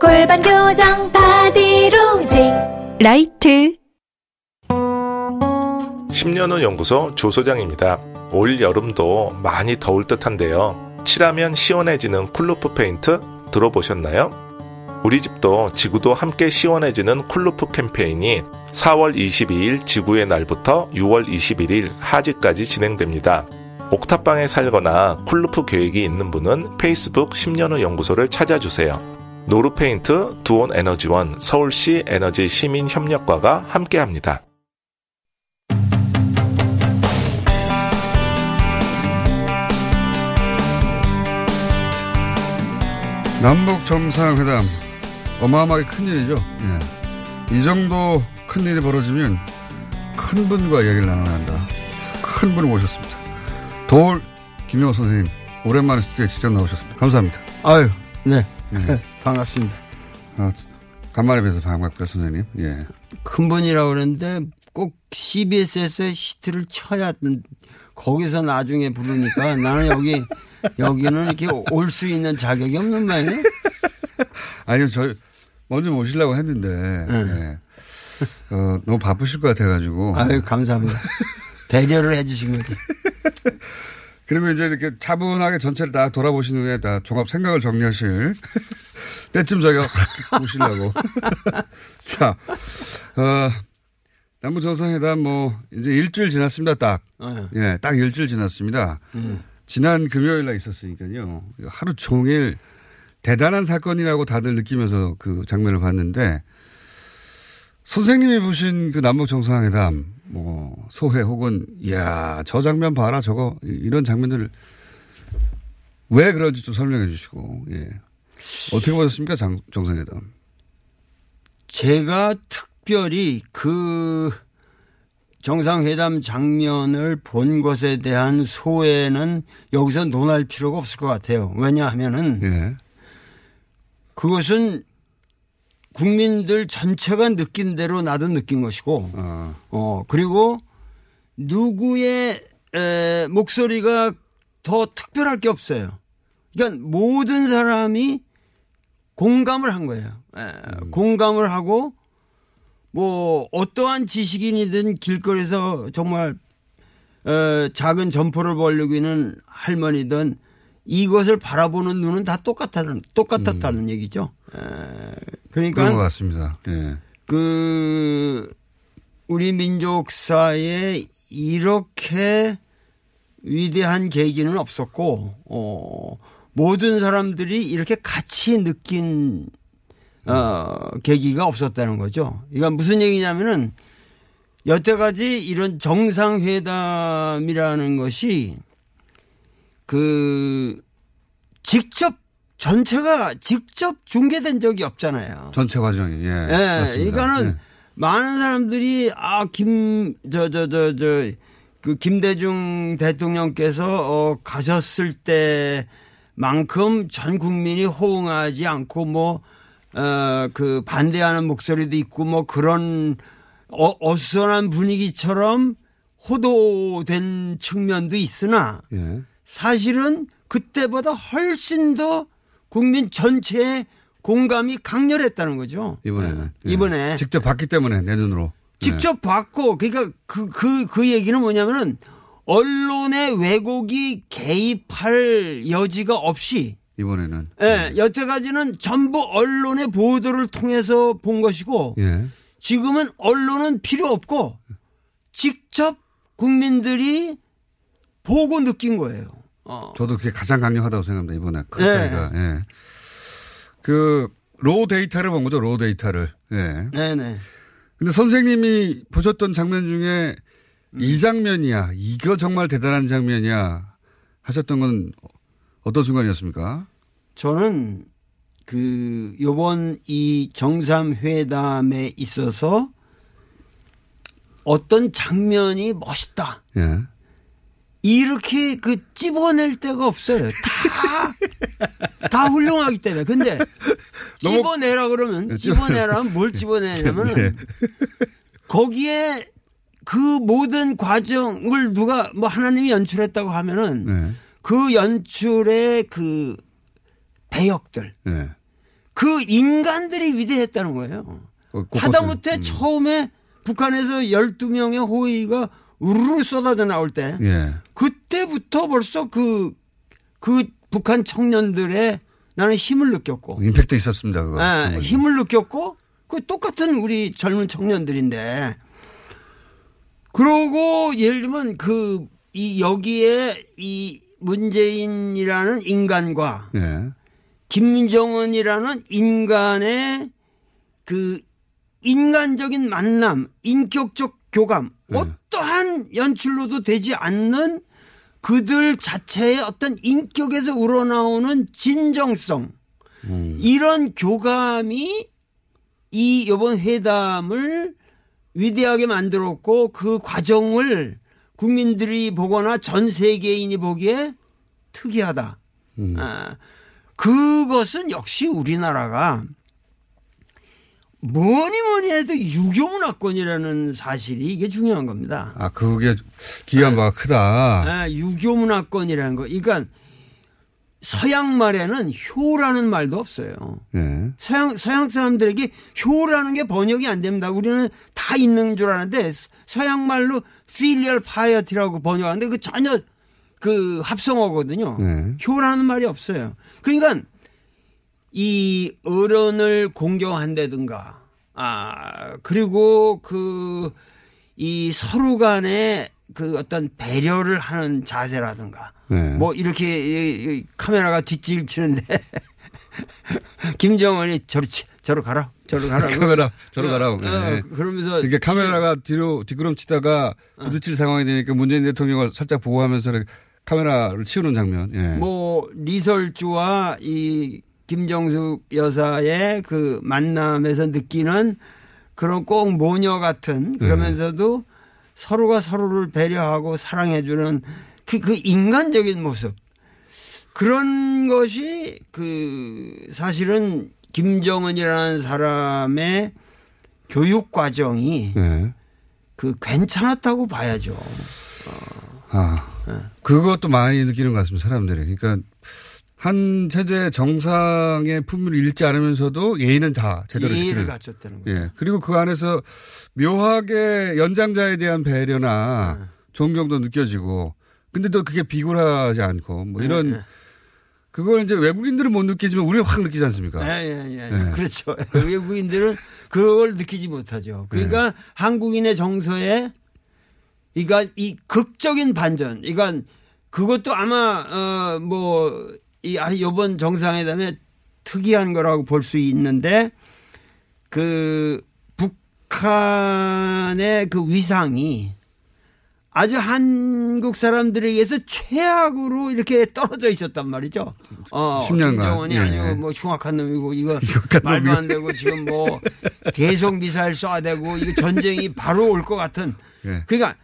골반 교정 바디로직 라이트 10년 후 연구소 조소장입니다. 올 여름도 많이 더울 듯한데요. 칠하면 시원해지는 쿨루프 페인트 들어보셨나요? 우리 집도 지구도 함께 시원해지는 쿨루프 캠페인이 4월 22일 지구의 날부터 6월 21일 하지까지 진행됩니다. 옥탑방에 살거나 쿨루프 계획이 있는 분은 페이스북 10년 후 연구소를 찾아주세요. 노루페인트, 두온 에너지원, 서울시 에너지 시민협력과가 함께합니다. 남북 정상회담 어마어마하게 큰 일이죠. 예. 이 정도 큰 일이 벌어지면 큰 분과 이야기를 나눠야 한다. 큰 분을 모셨습니다. 도울 김영호 선생님 오랜만에 스튜디오에 직접 나오셨습니다. 감사합니다. 아유, 네. 예. 반갑습니다. 어, 간만에 뵈서 반갑고요 선생님. 예. 큰 분이라고 그러는데 꼭 CBS에서 히트를 쳐야 거기서 나중에 부르니까 나는 여기 여기는 이렇게 올 수 있는 자격이 없는 모양이에요. 아니요 저 먼저 모시려고 했는데 예. 어, 너무 바쁘실 것 같아가지고. 아유 감사합니다. 배려를 해주신 거지. 그리고 이제 이렇게 차분하게 전체를 다 돌아보신 후에 다 종합 생각을 정리하실 때쯤 저희가 확 모시려고. 자, 어, 남북 정상회담 뭐 이제 일주일 지났습니다. 딱. 어. 예, 딱 일주일 지났습니다. 음. 지난 금요일 날 있었으니까요. 하루 종일 대단한 사건이라고 다들 느끼면서 그 장면을 봤는데 선생님이 보신 그 남북 정상회담 뭐 소회 혹은 이야 저 장면 봐라 저거. 이- 이런 장면들을 왜 그런지 좀 설명해 주시고 예. 어떻게 보셨습니까 장, 정상회담? 제가 특별히 그 정상회담 장면을 본 것에 대한 소회는 여기서 논할 필요가 없을 것 같아요. 왜냐하면은 예. 그것은 국민들 전체가 느낀 대로 나도 느낀 것이고, 아, 어, 그리고 누구의 에, 목소리가 더 특별할 게 없어요. 그러니까 모든 사람이 공감을 한 거예요. 에, 공감을 하고 뭐 어떠한 지식인이든 길거리에서 정말 어, 작은 점포를 벌리고 있는 할머니든 이것을 바라보는 눈은 다 똑같다는 똑같았다는 얘기죠. 에, 그러니까 그런 것 같습니다 예 그 우리 민족사에 이렇게 위대한 계기는 없었고 어 모든 사람들이 이렇게 같이 느낀 어 계기가 없었다는 거죠. 이건 무슨 얘기냐면은 여태까지 이런 정상회담이라는 것이 그 직접 전체가 직접 중계된 적이 없잖아요. 전체 과정이 예, 예, 맞습니다. 이거는 예. 많은 사람들이 아 김 저 저 저 저 그 김대중 대통령께서 어 가셨을 때만큼 전 국민이 호응하지 않고 뭐 어 그 반대하는 목소리도 있고 뭐 그런 어, 어수선한 분위기처럼 호도된 측면도 있으나 예. 사실은 그때보다 훨씬 더 국민 전체의 공감이 강렬했다는 거죠. 이번에는 예. 이번에 직접 봤기 때문에 내 눈으로 예. 직접 봤고 그러니까 그 그 그 얘기는 뭐냐면은 언론의 왜곡이 개입할 여지가 없이 이번에는 예, 여태까지는 전부 언론의 보도를 통해서 본 것이고 예. 지금은 언론은 필요 없고 직접 국민들이 보고 느낀 거예요. 어. 저도 그게 가장 강력하다고 생각합니다. 이번에 큰 네. 차이가. 예. 그, 로 데이터를 본 거죠. 로 데이터를. 예. 네네. 근데 선생님이 보셨던 장면 중에 음. 이 장면이야. 이거 정말 대단한 장면이야. 하셨던 건 어떤 순간이었습니까? 저는 그 요번 이 정상회담에 있어서 어떤 장면이 멋있다. 예. 이렇게 그 찝어낼 데가 없어요. 다, 다 훌륭하기 때문에. 근데 찝어내라 그러면, 찝어내라면 뭘 찝어내냐면 네. 거기에 그 모든 과정을 누가 뭐 하나님이 연출했다고 하면은 네. 그 연출의 그 배역들, 예. 그 인간들이 위대했다는 거예요. 어. 하다못해 음. 처음에 북한에서 12명의 호위가 우르르 쏟아져 나올 때 예. 그때부터 벌써 그, 그 북한 청년들의 나는 힘을 느꼈고, 임팩트 있었습니다. 그거. 예, 정말. 힘을 느꼈고, 그 똑같은 우리 젊은 청년들인데, 그러고 예를 들면 그, 이 여기에 이 문재인이라는 인간과 예. 김정은이라는 인간의 그 인간적인 만남, 인격적 교감, 네. 어떠한 연출로도 되지 않는 그들 자체의 어떤 인격에서 우러나오는 진정성, 음. 이런 교감이 이 이번 회담을 위대하게 만들었고 그 과정을 국민들이 보거나 전 세계인이 보기에 특이하다. 음. 아, 그것은 역시 우리나라가 뭐니 뭐니 해도 유교 문화권이라는 사실이 이게 중요한 겁니다. 아, 그게 기여한 바가 크다. 아, 유교 문화권이라는 거. 그러니까 서양 말에는 효라는 말도 없어요. 예. 서양 서양 사람들에게 효라는 게 번역이 안 됩니다. 우리는 다 있는 줄 아는데 서양 말로 filial piety라고 번역하는데 그 전혀 그 합성어거든요. 네. 효라는 말이 없어요. 그러니까 이 어른을 공경한다든가 아 그리고 그 이 서로 간에 그 어떤 배려를 하는 자세라든가 네. 뭐 이렇게 카메라가 뒷질 치는데 김정은이 저리 치, 저리 가라 저리 가라 카메라 저로 가라고. 어, 네. 그러면서 이게 카메라가 뒤로 뒷걸음 치다가 어. 부딪힐 상황이 되니까 문재인 대통령을 살짝 보호하면서 카메라를 치우는 장면. 예. 뭐 리설주와 이 김정숙 여사의 그 만남에서 느끼는 그런 꼭 모녀 같은 그러면서도 서로가 서로를 배려하고 사랑해주는 그, 그 인간적인 모습 그런 것이 그 사실은 김정은이라는 사람의 교육 과정이 예. 그 괜찮았다고 봐야죠. 아, 그것도 많이 느끼는 것 같습니다. 사람들이. 그러니까 한 체제 정상의 품위를 잃지 않으면서도 예의는 다 제대로 예의를. 갖췄다는 거죠. 예. 그리고 그 안에서 묘하게 연장자에 대한 배려나 네. 존경도 느껴지고 근데 또 그게 비굴하지 않고 뭐 네, 이런 그걸 이제 외국인들은 못 느끼지만 우리는 확 느끼지 않습니까? 예, 예, 예. 네. 그렇죠. 외국인들은 그걸 느끼지 못하죠. 그러니까 네. 한국인의 정서에 그러니까 이 극적인 반전. 그러니까 그것도 아마 어뭐 이 아, 이번 정상회담에 특이한 거라고 볼 수 있는데 그 북한의 그 위상이 아주 한국 사람들에게서 최악으로 이렇게 떨어져 있었단 말이죠. 어, 10년간. 김정은이 예. 아니고 뭐 흉악한 놈이고 이거 말도. 안 되고 지금 뭐 계속 미사일 쏴대고 이거 전쟁이 바로 올 것 같은. 예. 그러니까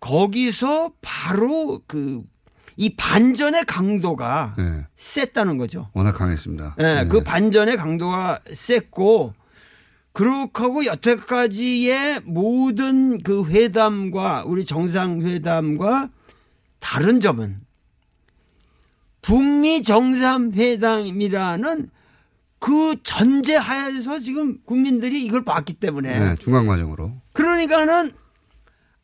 거기서 바로 그 이 반전의 강도가 예. 셌다는 거죠. 워낙 강했습니다. 예, 예. 그 반전의 강도가 셌고 그렇게 하고 여태까지의 모든 그 회담과 우리 정상회담과 다른 점은 북미 정상회담이라는 그 전제 하에서 지금 국민들이 이걸 봤기 때문에 네, 중간 과정으로. 그러니까는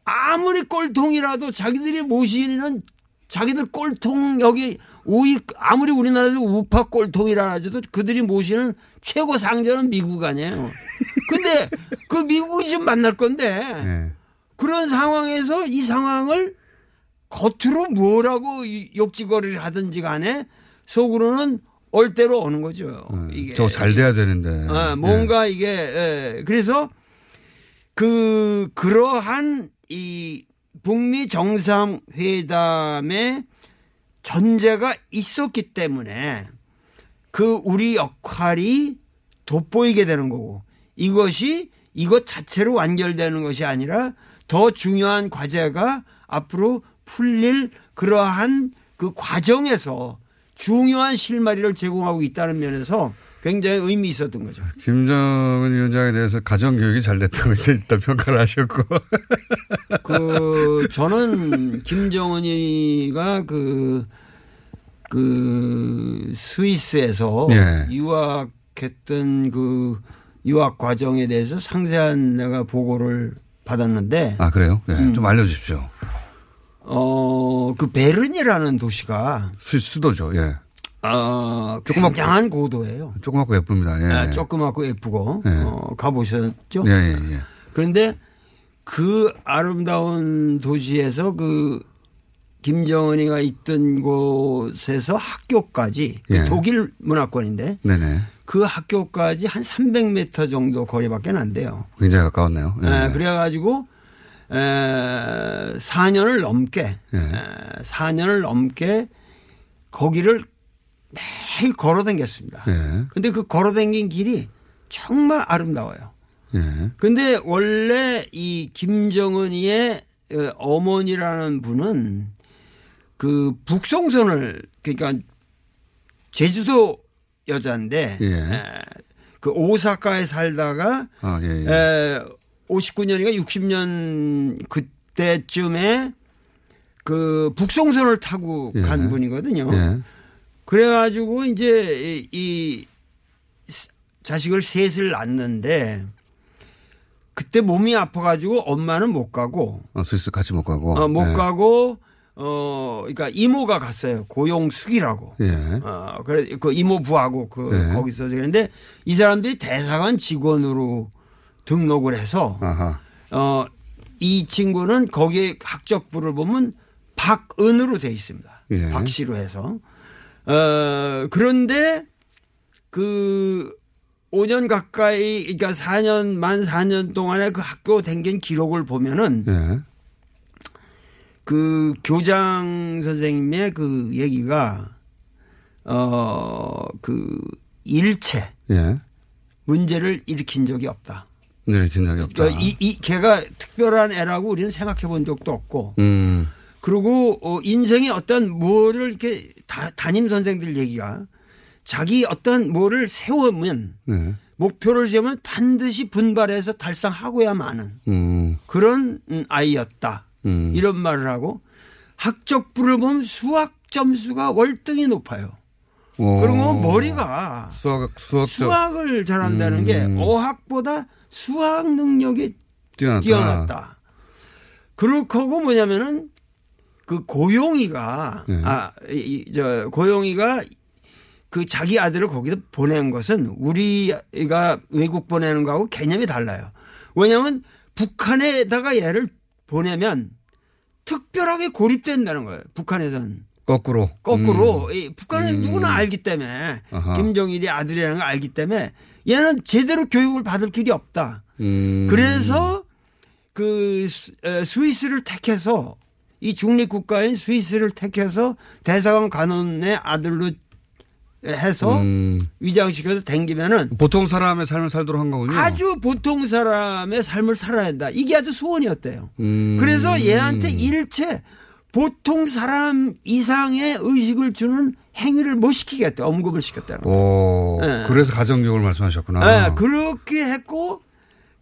아무리 꼴통이라도 자기들이 모시는 자기들 꼴통 여기 우익 아무리 우리나라에서 우파 꼴통이라 하도 그들이 모시는 최고 상전은 미국 아니에요. 근데 그 미국이 좀 만날 건데 예. 그런 상황에서 이 상황을 겉으로 뭐라고 이 욕지거리를 하든지 간에 속으로는 얼대로 오는 거죠. 이게 네. 저거 잘 돼야 되는데. 어, 뭔가 이게 예. 그래서 그 그러한 이 북미 정상회담의 전제가 있었기 때문에 그 우리 역할이 돋보이게 되는 거고 이것이 이것 자체로 완결되는 것이 아니라 더 중요한 과제가 앞으로 풀릴 그러한 그 과정에서 중요한 실마리를 제공하고 있다는 면에서 굉장히 의미 있었던 거죠. 김정은 위원장에 대해서 가정교육이 잘 됐다고 이제 일단 평가를 하셨고. 그 저는 김정은이가 그, 그 스위스에서 예. 유학했던 그 유학 과정에 대해서 상세한 내가 보고를 받았는데 아, 그래요? 예. 음. 좀 알려주십시오. 어, 그 베른이라는 도시가 수, 수도죠. 예. 어, 굉장한 고도예요. 조그맣고 예쁩니다. 예. 아, 조그맣고 예쁘고 예. 어, 가보셨죠? 예, 예, 예. 그런데 그 아름다운 도시에서 그 김정은이가 있던 곳에서 학교까지 그 예. 독일 문화권인데 네네. 그 학교까지 한 300m 정도 거리밖에 안 돼요. 굉장히 가까웠네요. 예. 에, 그래가지고 에, 4년을 넘게 예. 에, 4년을 넘게 거기를 매일 걸어다녔습니다. 예. 근데 그 걸어다닌 길이 정말 아름다워요. 예. 근데 원래 이 김정은이의 어, 어머니라는 분은 그 북송선을 그러니까 제주도 여자인데 예. 에, 그 오사카에 살다가 아, 예, 예. 에, 59년인가 60년 그때쯤에 그 북송선을 타고 예. 간 분이거든요. 예. 그래가지고 이제 이, 이 자식을 셋을 낳는데 그때 몸이 아파가지고 엄마는 못 가고 어, 스위스 같이 못 가고. 어, 못 예. 가고 어 그러니까 이모가 갔어요 고용숙이라고 예. 어 그래 그 이모 부하고 그 네. 거기서 그런데 이 사람들이 대사관 직원으로 등록을 해서 아하. 어 이 친구는 거기에 학적부를 보면 박은으로 돼 있습니다. 예. 박씨로 해서. 어 그런데 그 5년 가까이 그러니까 4년 만 4년 동안에 그 학교 댕긴 기록을 보면은 예. 그 교장 선생님의 그 얘기가 어그 일체 예. 문제를 일으킨 적이 없다. 네, 긴장이 없다. 그러니까 이, 이 걔가 특별한 애라고 우리는 생각해 본 적도 없고 음. 그리고 어, 인생의 어떤 뭐를 이렇게 다, 담임 선생들 얘기가 자기 어떤 뭐를 세우면 네. 목표를 세우면 반드시 분발해서 달성하고야 마는 음. 그런 음, 아이였다. 음. 이런 말을 하고 학적부를 보면 수학 점수가 월등히 높아요. 오. 그리고 머리가 수학, 수학적. 수학을 잘한다는 게 음. 어학보다 수학 능력이 뛰어났다. 뛰어났다. 그렇고 뭐냐면은 그 고용이가 네. 아저 고용이가 그 자기 아들을 거기다 보낸 것은 우리가 외국 보내는 거하고 개념이 달라요. 왜냐하면 북한에다가 얘를 보내면 특별하게 고립된다는 거예요. 북한에선 거꾸로. 거꾸로 음. 이 북한은 음. 누구나 알기 때문에 아하. 김정일이 아들이라는 걸 알기 때문에 얘는 제대로 교육을 받을 길이 없다. 음. 그래서 그 스- 에, 스위스를 택해서 이 중립 국가인 스위스를 택해서 대사관 간원의 아들로 해서 음. 위장시켜서 댕기면은 보통 사람의 삶을 살도록 한 거군요. 아주 보통 사람의 삶을 살아야 한다. 이게 아주 소원이었대요. 음. 그래서 얘한테 일체 보통 사람 이상의 의식을 주는 행위를 못 시키겠다. 엄급을 시켰다는. 오. 예. 그래서 가정교육을 말씀하셨구나. 예, 그렇게 했고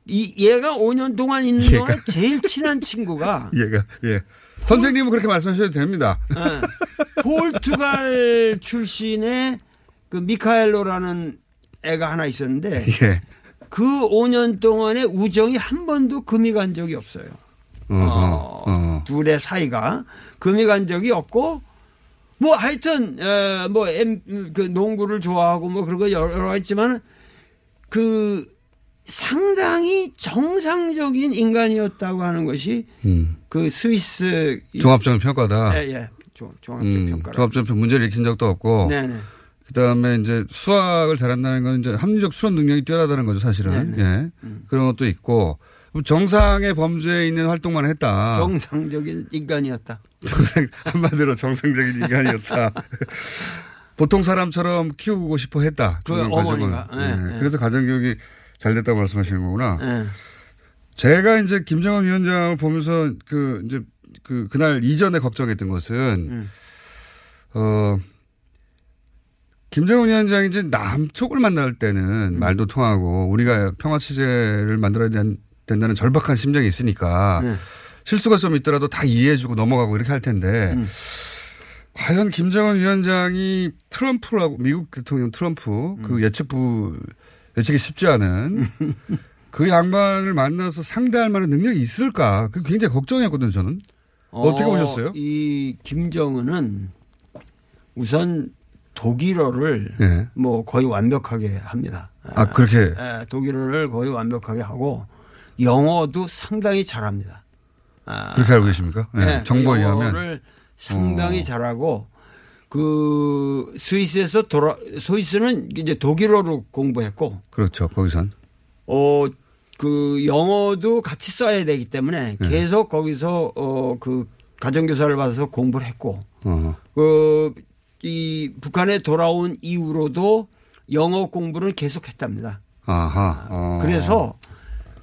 이 얘가 5년 동안 있는 얘가. 동안에 제일 친한 친구가 얘가, 예. 선생님은 그렇게 말씀하셔도 됩니다. 예, 포르투갈 출신의 그 미카엘로라는 애가 하나 있었는데 예. 그 5년 동안에 우정이 한 번도 금이 간 적이 없어요. 어, 어. 둘의 사이가 금이 간 적이 없고 뭐 하여튼 어뭐그 농구를 좋아하고 뭐 그런 거 여러 여러 있지만 그 상당히 정상적인 인간이었다고 하는 것이 음. 그 스위스 종합적인 평가다. 예, 예. 종- 종합적 음, 평가. 종합적인 평 문제를 일으킨 적도 없고. 네네. 그 다음에 이제 수학을 잘한다는 건 이제 합리적 수학 능력이 뛰어나다는 거죠, 사실은. 네네. 예. 그런 것도 있고. 정상의 범죄에 있는 활동만 했다. 정상적인 인간이었다. 정상, 한마디로 정상적인 인간이었다. 보통 사람처럼 키우고 싶어 했다. 그. 어머니가. 네, 네. 네. 그래서 가정교육이 잘 됐다고 말씀하시는 거구나. 예. 제가 이제 김정은 위원장을 보면서 그 이제 그 그날 이전에 걱정했던 것은 음. 어 김정은 위원장이 이제 남쪽을 만날 때는 음. 말도 통하고 우리가 평화 체제를 만들어야 된- 된다는 절박한 심정이 있으니까 네. 실수가 좀 있더라도 다 이해해주고 넘어가고 이렇게 할 텐데 음. 과연 김정은 위원장이 트럼프라고 미국 대통령 트럼프 음. 그 예측부 예측이 쉽지 않은 그 양반을 만나서 상대할 만한 능력이 있을까? 그 굉장히 걱정이었거든요, 저는. 어 떻게 보셨어요? 이 김정은은 우선 독일어를 예. 뭐 거의 완벽하게 합니다. 아, 그렇게. 예, 독일어를 거의 완벽하게 하고 영어도 상당히 잘합니다. 아, 그렇게 알고 계십니까? 예. 네, 정보에 의하면. 영어를 상당히 어. 잘하고 그 스위스에서 돌아 스위스는 이제 독일어로 공부했고 그렇죠, 거기선. 어그 영어도 같이 써야 되기 때문에 네. 계속 거기서 어그 가정교사를 받아서 공부를 했고 어. 그이 북한에 돌아온 이후로도 영어 공부를 계속했답니다. 아하. 어. 그래서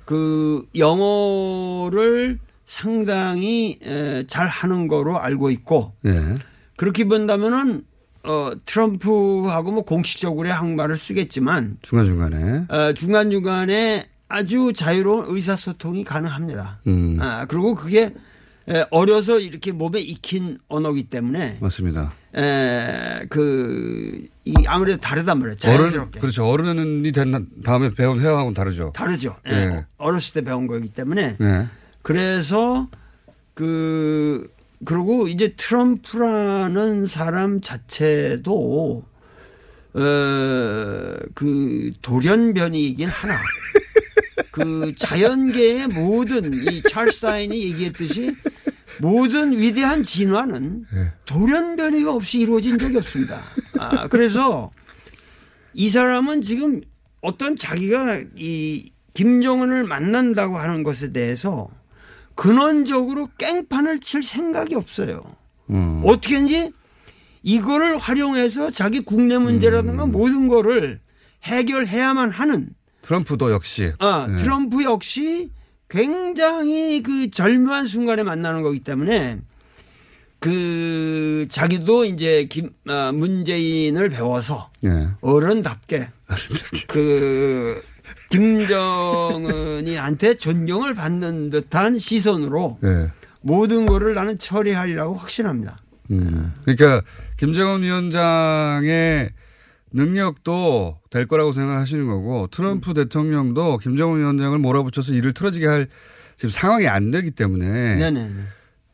그 영어를 상당히 에, 잘 하는 거로 알고 있고 예. 그렇게 본다면은 어 트럼프하고 뭐 공식적으로 항말을 쓰겠지만 중간중간에. 어, 중간 중간에 아주 자유로운 의사소통이 가능합니다. 음. 아, 그리고 그게 에, 어려서 이렇게 몸에 익힌 언어기 때문에 맞습니다. 에, 그, 이 아무래도 다르단 말이에요. 어른, 자연스럽게. 그렇죠. 어른이 된 다음에 배운 회화하고는 다르죠. 다르죠. 예. 예. 어렸을 때 배운 거기 때문에 예. 그래서 그 그리고 이제 트럼프라는 사람 자체도 어그 돌연변이이긴 하나. 그 자연계의 모든 이 찰스 다인이 얘기했듯이 모든 위대한 진화는 예. 돌연변이가 없이 이루어진 적이 없습니다. 아, 그래서 이 사람은 지금 어떤 자기가 이 김정은을 만난다고 하는 것에 대해서 근원적으로 깽판을 칠 생각이 없어요. 음. 어떻게든지 이거를 활용해서 자기 국내 문제라든가 모든 거를 해결해야만 하는 트럼프도 역시. 아, 예. 트럼프 역시 굉장히 그 절묘한 순간에 만나는 거기 때문에 그 자기도 이제 김, 아, 문재인을 배워서 예. 어른답게 그 김정은이한테 존경을 받는 듯한 시선으로 예. 모든 거를 나는 처리하리라고 확신합니다. 음. 그러니까 김정은 위원장의 능력도 될 거라고 생각하시는 거고 트럼프 대통령도 김정은 위원장을 몰아붙여서 일을 틀어지게 할 지금 상황이 안 되기 때문에 네네네.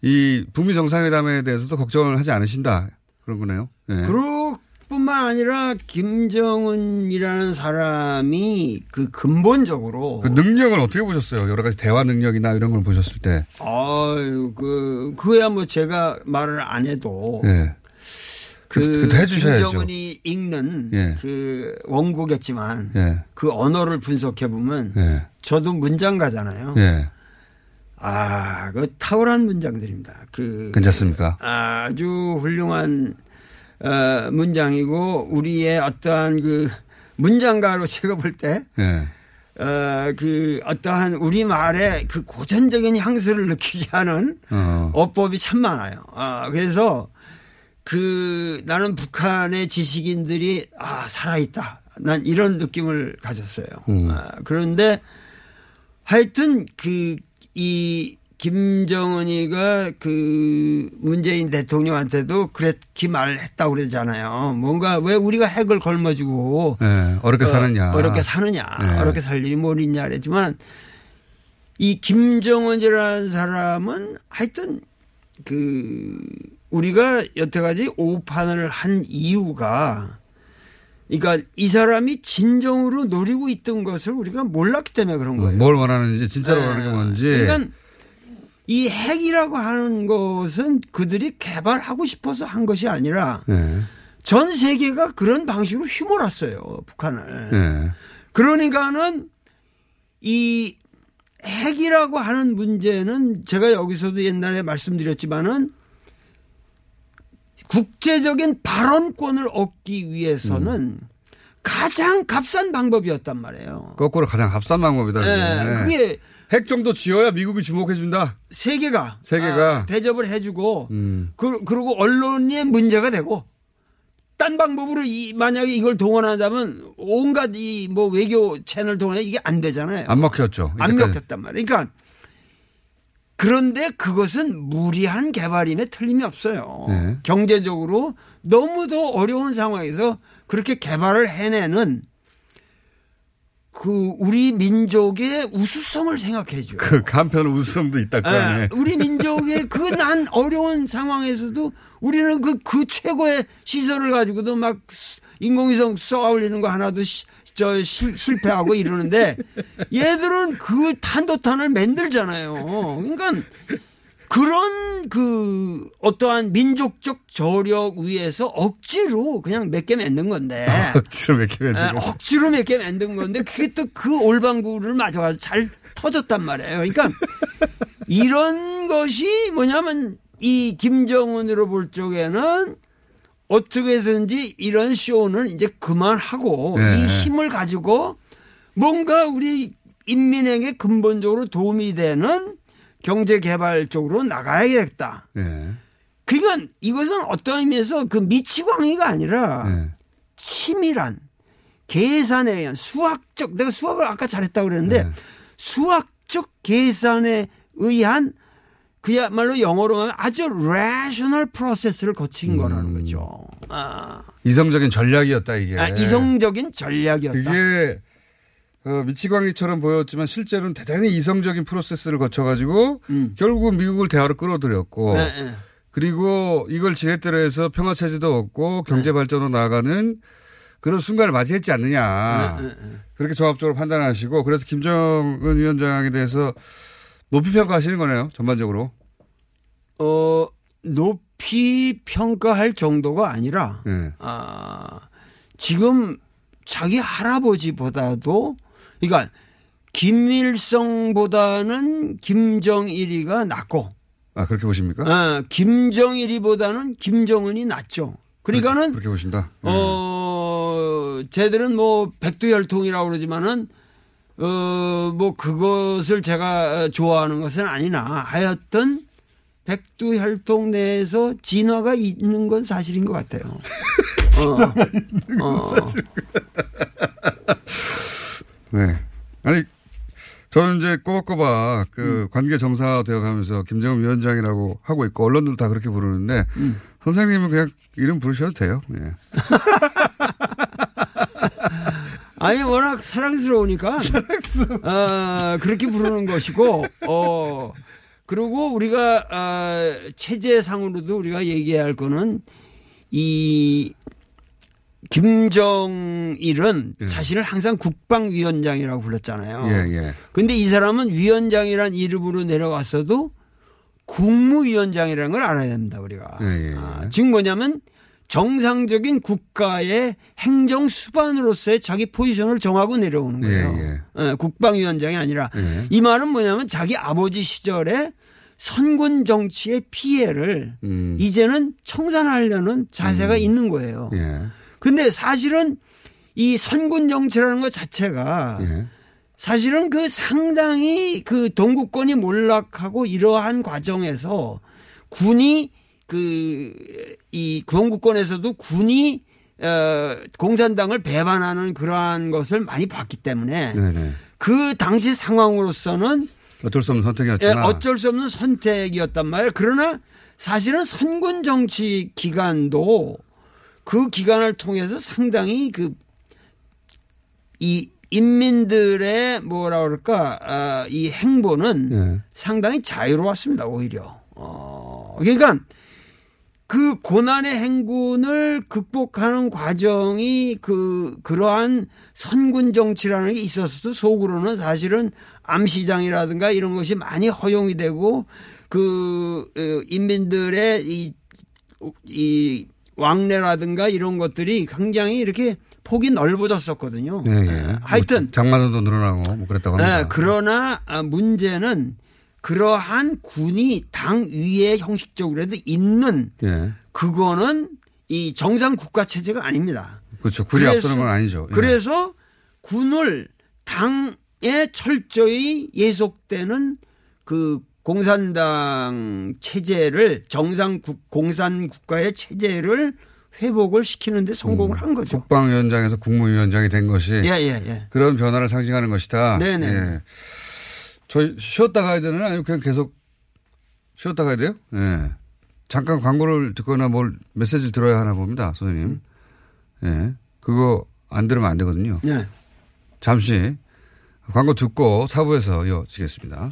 이 북미 정상회담에 대해서도 걱정을 하지 않으신다 그런 거네요. 네. 그럴 뿐만 아니라 김정은이라는 사람이 그 근본적으로 그 능력을 어떻게 보셨어요? 여러 가지 대화 능력이나 이런 걸 보셨을 때. 아유 그 그거야 뭐 제가 말을 안 해도 예. 그 그- 해주셔야죠. 김정은이 읽는 예. 그 원고겠지만 예. 그 언어를 분석해 보면 예. 저도 문장가잖아요. 예. 아, 그 탁월한 문장들입니다. 그 괜찮습니까? 아주 훌륭한 어, 문장이고 우리의 어떠한 그 문장가로 제가 볼때 예. 어, 그 어떠한 우리 말의 그 고전적인 향수를 느끼게 하는 어. 어법이 참 많아요. 아, 그래서 그 나는 북한의 지식인들이 아, 살아있다. 난 이런 느낌을 가졌어요. 음. 아, 그런데 하여튼 그 이 김정은이가 그 문재인 대통령한테도 그렇게 말을 했다고 그러잖아요. 뭔가 왜 우리가 핵을 걸머지고 예. 어렵게 사느냐. 어, 어렵게 사느냐. 네. 어렵게 살 일이 뭘 있냐 그랬지만 이 김정은이라는 사람은 하여튼 그 우리가 여태까지 오판을 한 이유가 그러니까 이 사람이 진정으로 노리고 있던 것을 우리가 몰랐기 때문에 그런 거예요. 뭘 원하는지 진짜로 원하는 게 뭔지. 그러니까 이 핵이라고 하는 것은 그들이 개발하고 싶어서 한 것이 아니라 예. 전 세계가 그런 방식으로 휘몰았어요. 북한을. 예. 그러니까는 이 핵이라고 하는 문제는 제가 여기서도 옛날에 말씀드렸지만은 국제적인 발언권을 얻기 위해서는 가장 값싼 방법이었단 말이에요. 거꾸로 가장 값싼 방법이다. 예, 이게. 그게 핵 정도 지어야 미국이 주목해준다. 세계가 세계가. 아, 대접을 해주고 음. 그, 그리고 언론의 문제가 되고 딴 방법으로 이 만약에 이걸 동원하자면 온갖 이 뭐 외교 채널 동원해 이게 안 되잖아요. 안 먹혔죠. 안 이때까지. 먹혔단 말이에요. 그러니까 그런데 그것은 무리한 개발임에 틀림이 없어요. 네. 경제적으로 너무도 어려운 상황에서 그렇게 개발을 해내는 그 우리 민족의 우수성을 생각해줘요. 그 간편 우수성도 있다 그 안에. 예, 우리 민족의 그 난 어려운 상황에서도 우리는 그, 그 최고의 시설을 가지고도 막 인공위성 쏘아 올리는 거 하나도 시- 저 실, 실패하고 이러는데 얘들은 그 탄도탄을 만들잖아요. 그러니까 그런 그 어떠한 민족적 저력 위에서 억지로 그냥 몇 개 만든 건데 억지로 몇 개면 예, 억지로 몇 개 만든 건데 그게 또 그 올방구를 맞아가지고 잘 터졌단 말이에요. 그러니까 이런 것이 뭐냐면 이 김정은으로 볼 적에는 어떻게 해서든지 이런 쇼는 이제 그만하고 네. 이 힘을 가지고 뭔가 우리 인민에게 근본적으로 도움이 되는 경제 개발 쪽으로 나가야겠다. 예. 그러니까 이것은 어떤 의미에서 그 미치광이가 아니라 예. 치밀한 계산에 의한 수학적 내가 수학을 아까 잘했다고 그랬는데 네. 수학적 계산에 의한 그야말로 영어로 하면 아주 rational process를 거친 거라는 거죠. 아, 이성적인 전략이었다 이게. 아, 이성적인 전략이었다. 예. 그게 어, 미치광이처럼 보였지만 실제로는 대단히 이성적인 프로세스를 거쳐가지고 음. 결국은 미국을 대화로 끌어들였고 네, 네. 그리고 이걸 지렛대로 해서 평화 체제도 얻고 경제 발전으로 나아가는 그런 순간을 맞이했지 않느냐. 네, 그렇게 종합적으로 판단하시고 그래서 김정은 위원장에 대해서 높이 평가하시는 거네요. 전반적으로. 어, 높이 평가할 정도가 아니라 네. 아, 지금 자기 할아버지보다도 그러니까 김일성보다는 김정일이가 낫고 아 그렇게 보십니까? 아, 김정일이보다는 김정은이 낫죠. 그러니까는 그렇게 보신다. 네. 어 쟤들은 뭐 백두혈통이라고 그러지만은 어 뭐 그것을 제가 좋아하는 것은 아니나 하여튼 백두혈통 내에서 진화가 있는 건 사실인 것 같아요. 어. 어. 네. 아니, 저는 이제 꼬박꼬박 그 관계 정상화되어 가면서 김정은 위원장이라고 하고 있고 언론들도 다 그렇게 부르는데 선생님은 그냥 이름 부르셔도 돼요. 예. 아니 워낙 사랑스러우니까 어, 그렇게 부르는 것이고 어 그리고 우리가 어, 체제상으로도 우리가 얘기해야 할 거는 이 김정일은 예. 자신을 항상 국방위원장이라고 불렀잖아요. 예, 예. 근데 이 사람은 위원장이란 이름으로 내려왔어도 국무위원장이라는 걸 알아야 됩니다, 우리가. 예, 예, 예. 아, 즉 뭐냐면 정상적인 국가의 행정 수반으로서의 자기 포지션을 정하고 내려오는 거예요. 예, 어, 국방위원장이 아니라 예. 이 말은 뭐냐면 자기 아버지 시절에 선군 정치의 피해를 음. 이제는 청산하려는 자세가 있는 거예요. 예. 근데 사실은 이 선군 정치라는 것 자체가 예. 사실은 그 상당히 그 동구권이 몰락하고 이러한 과정에서 군이 그 이 동구권에서도 군이 어 공산당을 배반하는 그러한 것을 많이 봤기 때문에 네네. 그 당시 상황으로서는 어쩔 수 없는 예, 선택이었잖아. 어쩔 수 없는 선택이었단 말이에요. 그러나 사실은 선군 정치 기간도 그 기간을 통해서 상당히 그 이 인민들의 뭐라 그럴까 아, 이 행보는 예. 상당히 자유로웠습니다. 오히려. 어, 그러니까 그 고난의 행군을 극복하는 과정이 그 그러한 선군 정치라는 게 있었어도 속으로는 사실은 암시장이라든가 이런 것이 많이 허용이 되고 그 어, 인민들의 이, 이 왕래라든가 이런 것들이 굉장히 이렇게 폭이 넓어졌었거든요. 예, 예. 예, 하여튼 뭐 장만원도 늘어나고 뭐 그랬다고 합니다. 네, 그러나 아, 문제는 그러한 군이 당 위에 형식적으로도 있는 예. 그거는 이 정상 국가 체제가 아닙니다. 그렇죠. 군이 그래서- 앞서는 건 아니죠. 예. 그래서 군을 당에 철저히 예속되는 그 공산당 체제를 정상 국, 공산 국가의 체제를 회복을 시키는데 성공을 한 거죠. 국방위원장에서 국무위원장이 된 것이 예, 예, 예. 그런 변화를 상징하는 것이다. 네네. 예. 저희 쉬었다 가야 되나 아니면 그냥 계속 쉬었다 가야 돼요? 예. 잠깐 광고를 듣거나 뭘 메시지를 들어야 하나 봅니다, 선생님. 예. 그거 안 들으면 안 되거든요. 예. 잠시 광고 듣고 사부에서 이어지겠습니다.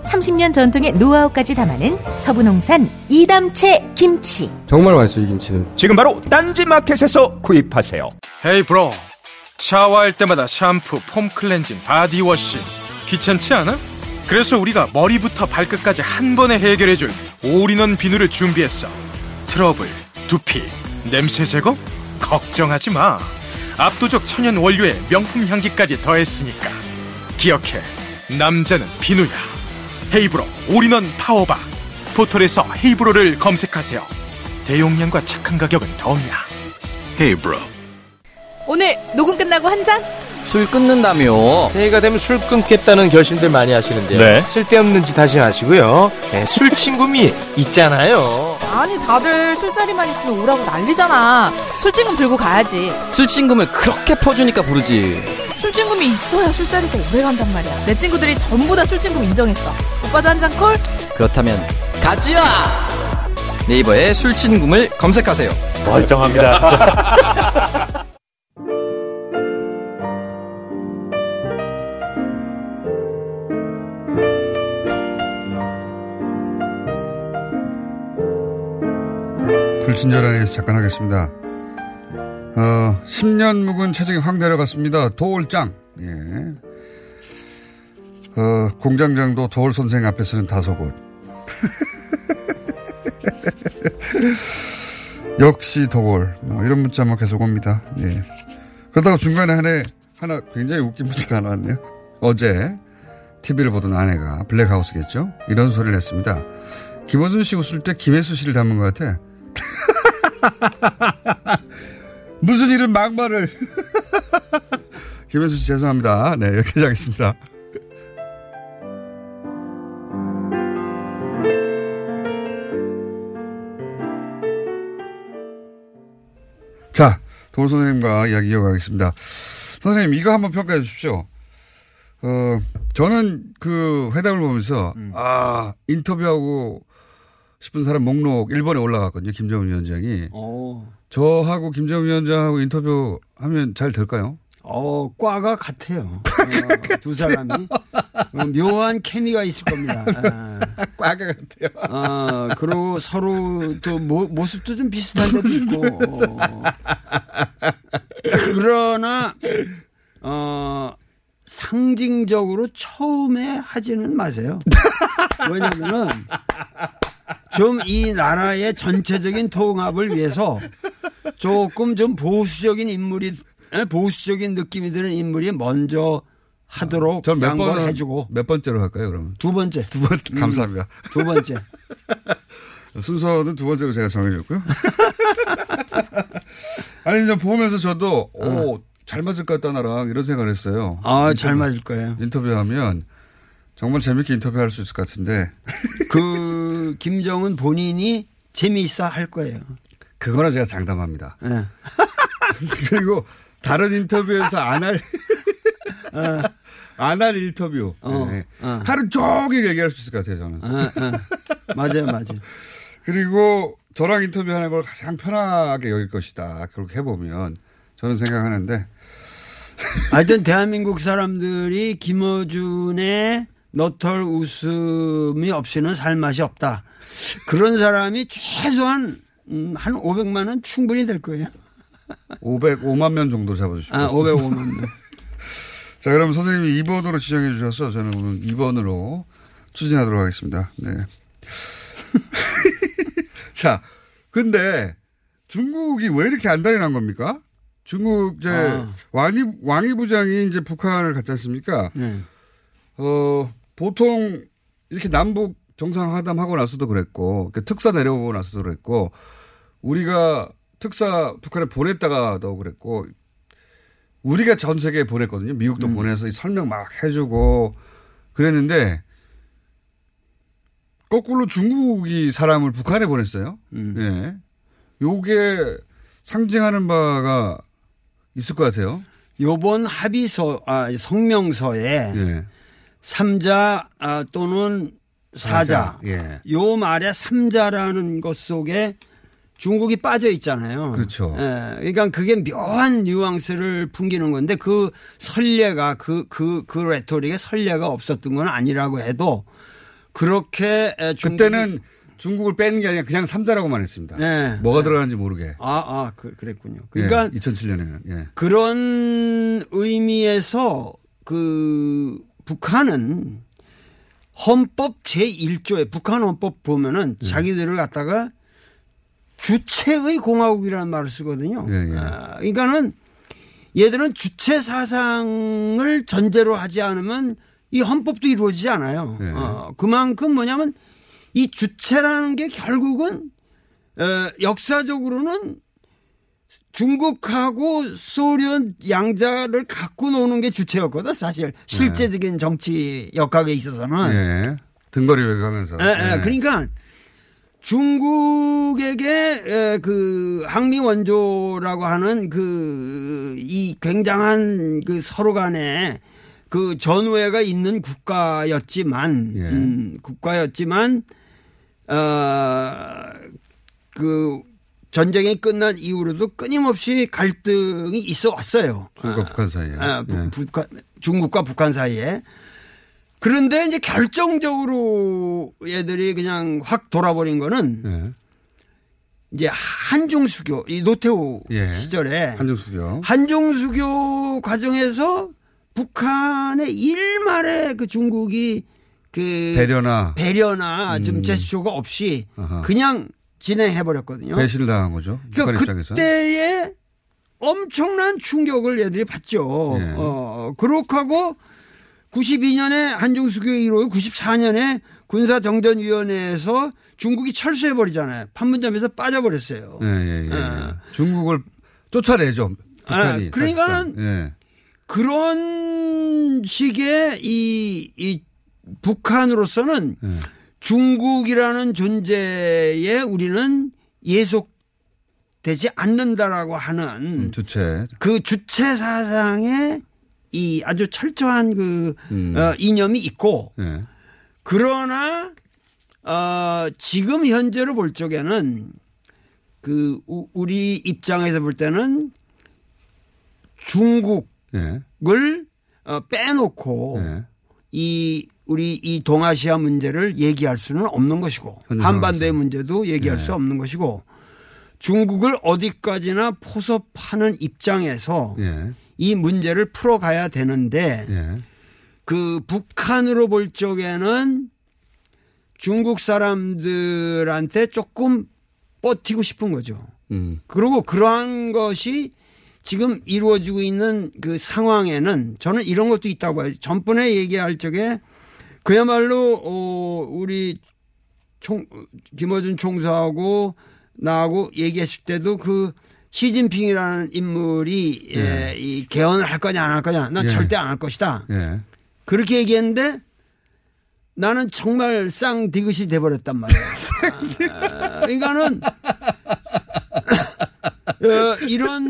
30년 전통의 노하우까지 담아낸 서부농산 이담채 김치. 정말 맛있어요, 이 김치는. 지금 바로 딴지 마켓에서 구입하세요. 헤이 브로 샤워할 때마다 샴푸, 폼 클렌징, 바디워시 귀찮지 않아? 그래서 우리가 머리부터 발끝까지 한 번에 해결해줄 올인원 비누를 준비했어 트러블, 두피, 냄새 제거? 걱정하지 마 압도적 천연 원료에 명품 향기까지 더했으니까 기억해 남자는 비누야 헤이브로 올인원 파워바. 포털에서 헤이브로를 검색하세요. 대용량과 착한 가격은 덤이야 헤이브로. 오늘 녹음 끝나고 한 잔? 술 끊는다며. 새해가 되면 술 끊겠다는 결심들 많이 하시는데요. 네. 쓸데없는 짓 하지 마시고요. 네, 술 친구미 있잖아요. 아니 다들 술자리만 있으면 오라고 난리잖아. 술친금 들고 가야지. 술 친구를 그렇게 퍼주니까 부르지 술친금이 있어야 술자리가 오래 간단 말이야. 내 친구들이 전부 다 술친금 인정했어. 오빠도 한 잔 콜? 그렇다면 가지야 네이버에 술 친구를 검색하세요 멀쩡합니다, 진짜. 불친절한 에서 잠깐 하겠습니다. 어, 10년 묵은 체중이 확 내려갔습니다. 도올장. 예. 어, 공장장도 도올 선생 앞에서는 다소곳. 역시 도올. 뭐 이런 문자만 계속 옵니다. 예. 그러다가 중간에 하나, 하나 굉장히 웃긴 문자가 하나 왔네요. 어제 TV를 보던 아내가 블랙하우스겠죠? 이런 소리를 했습니다. 김원순 씨 웃을 때 김혜수 씨를 닮은 것 같아. 무슨 이런 막말을. 김혜수 씨 죄송합니다. 네, 여기까지 하겠습니다. 자, 도울 선생님과 이야기 이어가겠습니다. 선생님, 이거 한번 평가해 주십시오. 어, 저는 그 회담을 보면서, 아, 인터뷰하고 싶은 사람 목록 1번에 올라갔거든요. 김정은 위원장이. 어, 저하고 김정은 위원장하고 인터뷰 하면 잘 될까요? 어, 과가 같아요. 어, 두 사람이. 어, 묘한 케미가 있을 겁니다. 아. 과가 같아요. 어, 그리고 서로 또 모, 모습도 좀 비슷한 데도 있고. 어. 그러나, 어, 상징적으로 처음에 하지는 마세요. 왜냐면은 좀 이 나라의 전체적인 통합을 위해서 조금 좀 보수적인 인물이 에, 보수적인 느낌이 드는 인물이 먼저 하도록 전몇 양보를 번 해주고 몇 번째로 할까요, 그러면? 두 번째 두 번, 음, 감사합니다. 두 번째 순서는 두 번째로 제가 정해줬고요. 아니, 이제 보면서 저도, 오, 잘 맞을 것 같다, 나랑, 이런 생각을 했어요. 아잘 맞을 거예요. 인터뷰하면 정말 재밌게 인터뷰할 수 있을 것 같은데. 그 김정은 본인이 재미있어 할 거예요. 그거는 제가 장담합니다. 예. 그리고 다른 인터뷰에서 안 할, 안할 인터뷰. 어, 네. 어. 하루 종일 얘기할 수 있을 것 같아요, 저는. 어, 어. 맞아요, 맞아요. 그리고 저랑 인터뷰하는 걸 가장 편하게 여길 것이다. 그렇게 해보면 저는 생각하는데 하여튼 대한민국 사람들이 김어준의 너털 웃음이 없이는 살 맛이 없다. 그런 사람이 최소한 음, 한 500만 원 충분히 될 거예요. 505만 명 정도 잡아주십시오. 아, 505만 명. 자, 그럼 선생님이 2번으로 지정해 주셔서 저는 오늘 2번으로 추진하도록 하겠습니다. 네. 자, 근데 중국이 왜 이렇게 안달이 난 겁니까? 중국 이제 아. 왕이 왕이 부장이 이제 북한을 갔지 않습니까? 네. 어 보통 이렇게 남북 정상회담하고 나서도 그랬고 그 특사 내려오고 나서도 그랬고 우리가 특사 북한에 보냈다가도 그랬고 우리가 전 세계에 보냈거든요. 미국도 보내서 이 설명 막 해주고 그랬는데 거꾸로 중국이 사람을 북한에 보냈어요. 예. 요게 상징하는 바가 있을 것 같아요. 요번 합의서, 아, 성명서에 예. 삼자 아, 또는 사자. 예. 요 말에 삼자라는 것 속에 중국이 빠져 있잖아요. 그렇죠. 예, 그러니까 그게 묘한 뉘앙스를 풍기는 건데 그 선례가 그, 그, 그 레토릭에 선례가 없었던 건 아니라고 해도 그렇게 그때는 중국을 빼는 게 아니라 그냥 삼자라고만 했습니다. 네. 뭐가 들어가는지 모르게. 아, 아, 그, 그랬군요. 그러니까 예, 2007년에는 예. 그런 의미에서 그 북한은 헌법 제1조에 북한 헌법 보면은 네. 자기들을 갖다가 주체의 공화국이라는 말을 쓰거든요. 예, 예. 아, 그러니까는 얘들은 주체 사상을 전제로 하지 않으면 이 헌법도 이루어지지 않아요. 예. 어, 그만큼 뭐냐면 이 주체라는 게 결국은 어, 역사적으로는 중국하고 소련 양자를 갖고 노는 게 주체였거든 사실 실제적인 정치 역학에 있어서는 예. 등거리 외교하면서. 예, 예. 그러니까 중국에게 에, 그 항미 원조라고 하는 그 이 굉장한 그 서로 간에 그 전우회가 있는 국가였지만 예. 음, 국가였지만 어그 전쟁이 끝난 이후로도 끊임없이 갈등이 있어 왔어요. 중국과 북한 사이에. 아, 부- 예. 북한, 중국과 북한 사이에. 그런데 이제 결정적으로 얘들이 그냥 확 돌아버린 거는 예. 이제 한중 수교, 이 노태우 예. 시절에 한중 수교. 한중 수교 과정에서 북한의 일말의 그 중국이 그 배려나 배려나 좀 음. 제스처가 없이 아하. 그냥 진행해 버렸거든요. 배신을 당한 거죠. 그러니까 입장에서. 그때에 엄청난 충격을 얘들이 받죠. 예. 어, 그렇게 하고 92년에 한중수교 이후로 94년에 군사정전위원회에서 중국이 철수해 버리잖아요. 판문점에서 빠져버렸어요. 예, 예, 예. 어. 중국을 쫓아내죠. 북한이. 아, 그러니까는. 예. 그런 식의 이, 이 북한으로서는 예. 중국이라는 존재에 우리는 예속되지 않는다라고 하는 음, 주체. 그 주체 사상에 이 아주 철저한 그 음. 어, 이념이 있고 예. 그러나 어, 지금 현재로 볼 적에는 그 우- 우리 입장에서 볼 때는 중국을 예. 어, 빼놓고 예. 이 우리 이 동아시아 문제를 얘기할 수는 없는 것이고 한반도의. 문제도 얘기할 네. 수 없는 것이고 중국을 어디까지나 포섭하는 입장에서 예. 이 문제를 풀어가야 되는데 예. 그 북한으로 볼 적에는 중국 사람들한테 조금 버티고 싶은 거죠. 음. 그리고 그러한 것이 지금 이루어지고 있는 그 상황에는 저는 이런 것도 있다고 봐요. 전번에 얘기할 적에 그야말로 어 우리 총 김어준 총사하고 나하고 얘기했을 때도 그 시진핑이라는 인물이 예, 이 개헌을 할 거냐 안 할 거냐 난 예. 절대 안 할 것이다. 예. 그렇게 얘기했는데 나는 정말 쌍 디귿이 돼버렸단 말이야. 아, 그러니까는 어, 이런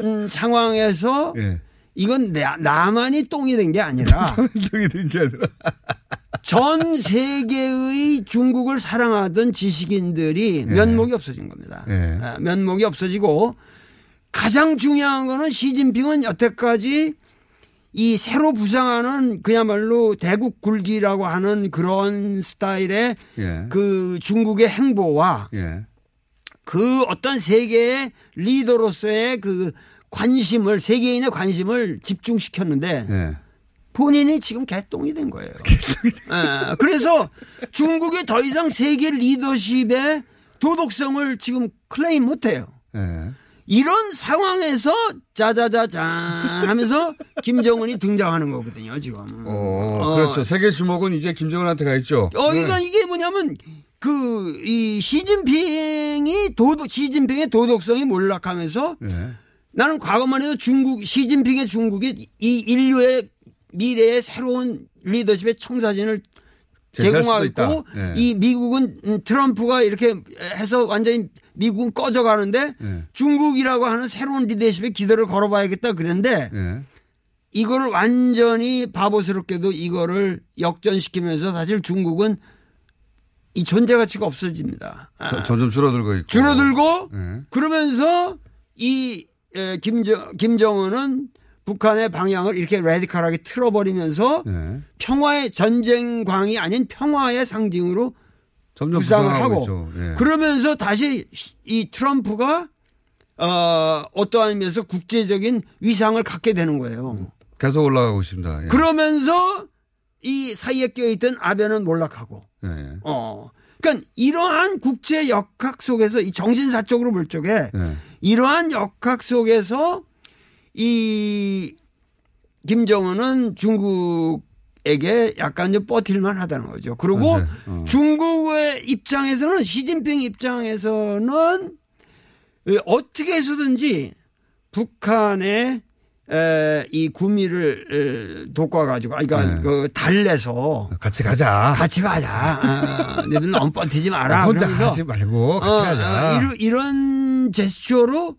음, 상황에서 예. 이건 나, 나만이 똥이 된 게 아니라 똥이 된 게 아니라 전 세계의 중국을 사랑하던 지식인들이 면목이 없어진 겁니다. 예. 아, 면목이 없어지고 가장 중요한 거는 시진핑은 여태까지 이 새로 부상하는 그야말로 대국 굴기라고 하는 그런 스타일의 예. 그 중국의 행보와 예. 그 어떤 세계의 리더로서의 그 관심을 세계인의 관심을 집중시켰는데 예. 본인이 지금 개똥이 된 거예요. 예, 그래서 중국이 더 이상 세계 리더십의 도덕성을 지금 클레임 못 해요. 예. 이런 상황에서 짜자자잔 하면서 김정은이 등장하는 거거든요, 지금. 어, 어. 그렇죠. 세계 주목은 이제 김정은한테 가 있죠. 어, 네. 그러니까 이게 뭐냐면 그, 이 시진핑이 도덕, 시진핑의 도덕성이 몰락하면서 예. 나는 과거만 해도 중국, 시진핑의 중국이 이 인류의 미래의 새로운 리더십의 청사진을 제공하고. 예. 이 미국은 음, 트럼프가 이렇게 해서 완전히 미국은 꺼져가는데 예. 중국이라고 하는 새로운 리더십의 기도를 걸어봐야겠다 그랬는데 예. 이거를 완전히 바보스럽게도 이거를 역전시키면서 사실 중국은 이 존재 가치가 없어집니다. 아. 저- 점점 줄어들고 있고. 줄어들고 예. 그러면서 이 에, 김정 김정은은 북한의 방향을 이렇게 레디컬하게 틀어버리면서 예. 평화의 전쟁광이 아닌 평화의 상징으로 부상을 하고. 예. 그러면서 다시 이 트럼프가 어 어떠한 의미에서 국제적인 위상을 갖게 되는 거예요. 계속 올라가고 있습니다. 예. 그러면서 이 사이에 껴있던 아베는 몰락하고 예, 예. 어. 그러니까 이러한 국제 역학 속에서 이 정신사적으로 볼 적에 예. 이러한 역학 속에서 이 김정은은 중국에게 약간 좀 버틸만 하다는 거죠. 그리고 네, 어. 중국의 입장에서는 시진핑 입장에서는 어떻게 해서든지 북한의 에, 이 구미를 에, 돋궈 가지고, 아, 그러니까 네. 그 달래서 같이 가자. 같이 가자. 어, 너희들 너무 뻗티지 마라. 혼자 그러면서 하지 말고 같이 어, 가자. 어, 이런, 이런 제스처로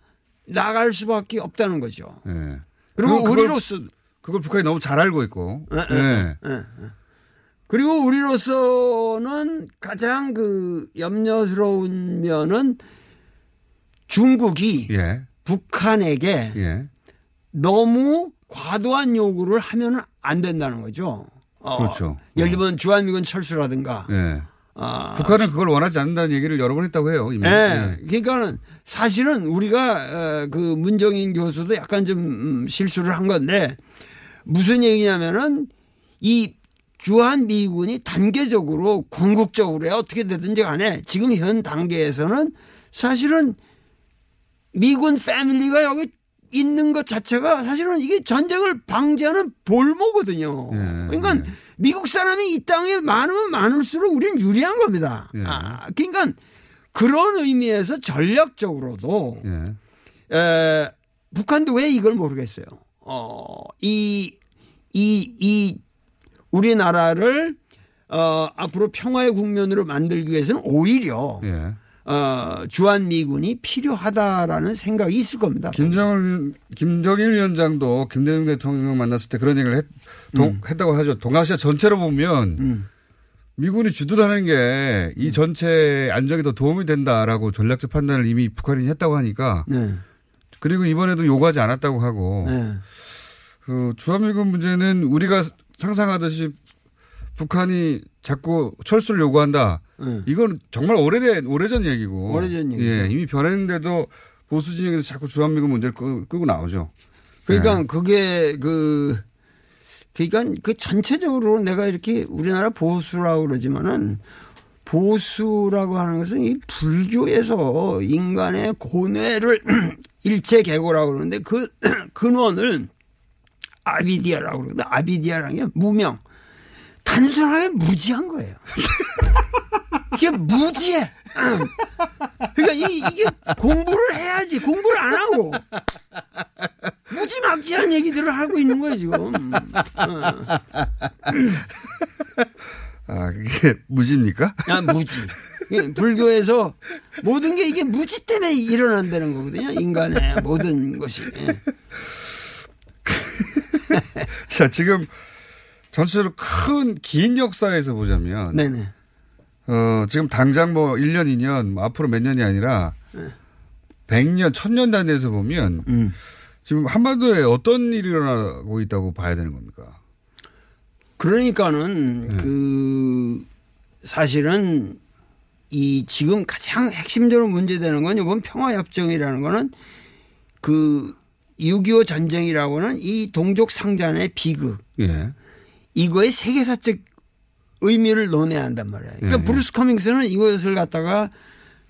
나갈 수밖에 없다는 거죠. 예. 그리고 그걸- 우리로서 그걸 북한이 너무 잘 알고 있고. 예, 예. 그리고 우리로서는 가장 그 염려스러운 면은 중국이 예. 북한에게 예. 너무 과도한 요구를 하면 안 된다는 거죠. 어, 그렇죠. 예를 들면 주한미군 철수라든가. 예. 아, 북한은 그걸 원하지 않는다는 얘기를 여러 번 했다고 해요. 이미. 예. 그러니까는 사실은 우리가 어, 그 문정인 교수도 약간 좀 음, 실수를 한 건데 무슨 얘기냐면은 이 주한 미군이 단계적으로 궁극적으로 어떻게 되든지 간에 지금 현 단계에서는 사실은 미군 패밀리가 여기 있는 것 자체가 사실은 이게 전쟁을 방지하는 볼모거든요. 예, 그러니까 미국 사람이 이 땅에 많으면 많을수록 우리는 유리한 겁니다. 예. 아, 그러니까 그런 의미에서 전략적으로도 예. 에, 북한도 왜 이걸 모르겠어요. 어, 이, 이, 이 우리나라를 어, 앞으로 평화의 국면으로 만들기 위해서는 오히려 예. 어, 주한 미군이 필요하다라는 생각이 있을 겁니다. 김정일, 김정일 위원장도 김대중 대통령 만났을 때 그런 얘기를 했, 동- 했다고 하죠. 동아시아 전체로 보면 미군이 주둔하는 게 이 전체 안정에 더 도움이 된다라고 전략적 판단을 이미 북한이 했다고 하니까 네. 그리고 이번에도 요구하지 않았다고 하고 네. 그 주한미군 문제는 우리가 상상하듯이 북한이 자꾸 철수를 요구한다. 네. 이건 정말 오래된 오래전 얘기고. 오래전 얘기죠. 예, 이미 변했는데도 보수 진영에서 자꾸 주한미군 문제를 끌- 끌고 나오죠. 그러니까 네. 그게 그 그러니까 그 전체적으로 내가 이렇게 우리나라 보수라고 그러지만은 보수라고 하는 것은 이 불교에서 인간의 고뇌를 일체 개고라고 그러는데 그 근원을 아비디아라고 그러거든. 아비디아라는 게 무명. 단순하게 무지한 거예요. 이게 무지해. 그러니까 이, 이게 공부를 해야지. 공부를 안 하고. 무지막지한 얘기들을 하고 있는 거예요, 지금. 어. 아, 그게 무지입니까? 아, 무지. 예, 불교에서 모든 게 이게 무지 때문에 일어난다는 거거든요. 인간의 모든 것이. 예. 자, 지금 전체적으로 큰 긴 역사에서 보자면. 네네. 어, 지금 당장 뭐 1년, 2년, 뭐 앞으로 몇 년이 아니라 네. 100년, 1000년 단위에서 보면 음. 지금 한반도에 어떤 일이 일어나고 있다고 봐야 되는 겁니까? 그러니까는 네. 그 사실은 이 지금 가장 핵심적으로 문제되는 건 이번 평화협정이라는 거는 그 6.25 전쟁이라고는 이 동족 상잔의 비극 예. 이거의 세계사적 의미를 논해야 한단 말이에요. 그러니까 예, 예. 브루스 커밍스는 이것을 갖다가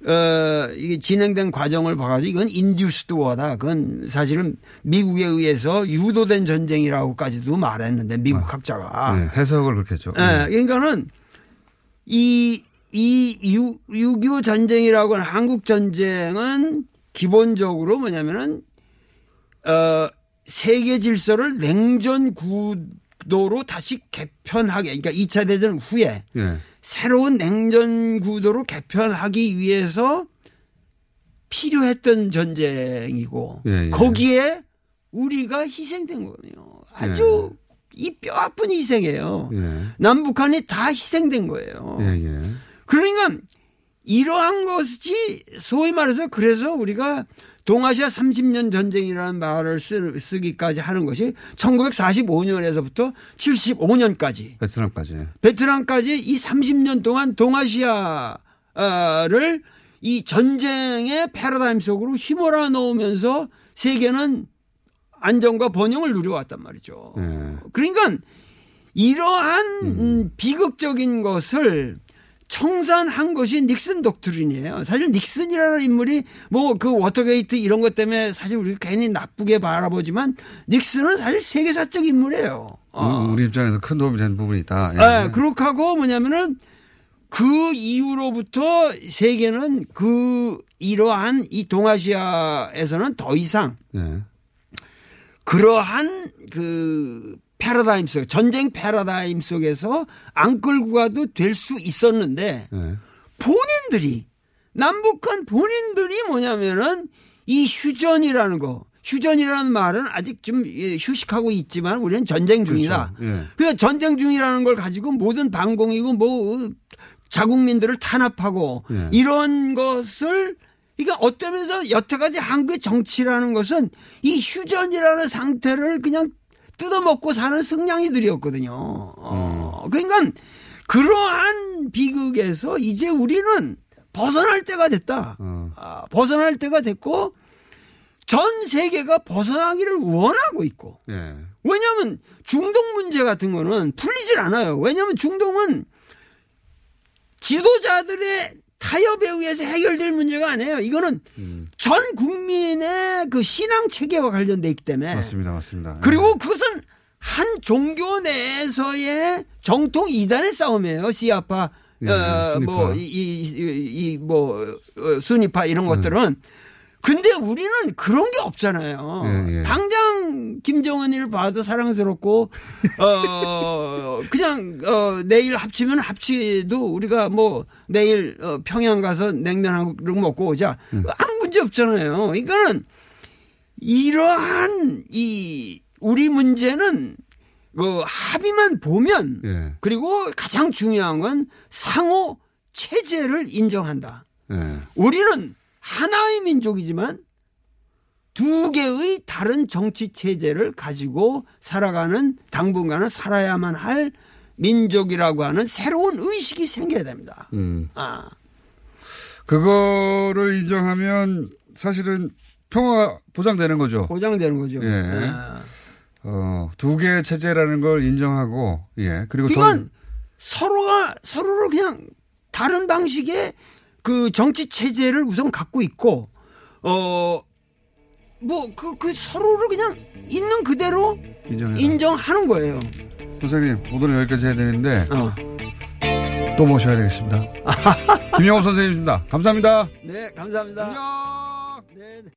어 이게 진행된 과정을 봐가지고 이건 induced war다. 그건 사실은 미국에 의해서 유도된 전쟁이라고까지도 말했는데 미국 학자가. 네, 해석을 그렇게 했죠. 예, 그러니까는 이, 이 6.25 전쟁이라고 하는 한국 전쟁은 기본적으로 뭐냐면은, 어, 세계 질서를 냉전 구 도로 다시 개편하게, 그러니까 2차 대전 후에 예. 새로운 냉전 구도로 개편하기 위해서 필요했던 전쟁이고 예, 예. 거기에 우리가 희생된 거거든요. 아주 이 뼈 아픈 희생이에요. 예. 남북한이 다 희생된 거예요. 예, 예. 그러니까 이러한 것이 소위 말해서 그래서 우리가 동아시아 30년 전쟁이라는 말을 쓰, 쓰기까지 하는 것이 1945년에서부터 75년까지 베트남까지. 베트남까지 이 30년 동안 동아시아를 이 전쟁의 패러다임 속으로 휘몰아 넣으면서 세계는 안정과 번영을 누려왔단 말이죠. 예. 그러니까 이러한 음, 비극적인 것을 청산한 것이 닉슨 독트린이에요. 사실 닉슨이라는 인물이 뭐 그 워터게이트 이런 것 때문에 사실 우리가 괜히 나쁘게 바라보지만 닉슨은 사실 세계사적 인물이에요. 어. 우리 입장에서 큰 도움이 된 부분이 있다. 예. 네, 그렇게 하고 뭐냐면은 그 이후로부터 세계는 그 이러한 이 동아시아에서는 더 이상 예. 그러한 그 패러다임 속 전쟁 패러다임 속에서 안 끌고 가도 될 수 있었는데 예. 본인들이 남북한 본인들이 뭐냐면은 이 휴전이라는 거 휴전이라는 말은 아직 좀 예, 휴식하고 있지만 우리는 전쟁 중이다. 그렇죠. 예. 그러니까 전쟁 중이라는 걸 가지고 모든 반공이고 뭐 자국민들을 탄압하고 예. 이런 것을 그러니까 어떤 면에서 여태까지 한국의 정치라는 것은 이 휴전이라는 상태를 그냥 뜯어먹고 사는 승냥이들이었거든요. 어, 그러니까 그러한 비극에서 이제 우리는 벗어날 때가 됐다. 어. 아, 벗어날 때가 됐고 전 세계가 벗어나기를 원하고 있고 예. 왜냐하면 중동 문제 같은 거는 풀리질 않아요. 왜냐하면 중동은 지도자들의 타협에 의해서 해결될 문제가 아니에요. 이거는 전 국민의 그 신앙 체계와 관련돼 있기 때문에 맞습니다. 맞습니다. 그리고 그것은 한 종교 내에서의 정통 이단의 싸움이에요. 시아파, 예, 어, 순위파. 뭐, 이, 이, 이, 뭐, 어, 순위파 이런 것들은. 근데 우리는 그런 게 없잖아요. 예, 예. 당장 김정은이를 봐도 사랑스럽고, 어, 그냥, 어, 내일 합치면 합치도 우리가 뭐, 내일 어, 평양 가서 냉면 한 그릇 먹고 오자. 아무 문제 없잖아요. 그러니까는 이러한 이 우리 문제는 그 합의만 보면 예. 그리고 가장 중요한 건 상호 체제를 인정한다. 예. 우리는 하나의 민족이지만 두 개의 다른 정치 체제를 가지고 살아가는 당분간은 살아야만 할 민족이라고 하는 새로운 의식이 생겨야 됩니다. 음. 아. 그거를 인정하면 사실은 평화가 보장되는 거죠. 보장되는 거죠. 예. 아. 어, 두 개의 체제라는 걸 인정하고, 예. 그리고 이건 서로가 서로를 그냥 다른 방식의 그 정치 체제를 우선 갖고 있고 어뭐그그 서로를 그냥 있는 그대로 인정해라. 인정하는 거예요. 선생님, 오늘은 여기까지 해야 되는데, 어. 또 모셔야 되겠습니다. 김영호 선생님입니다. 감사합니다. 네, 감사합니다. 네, 네.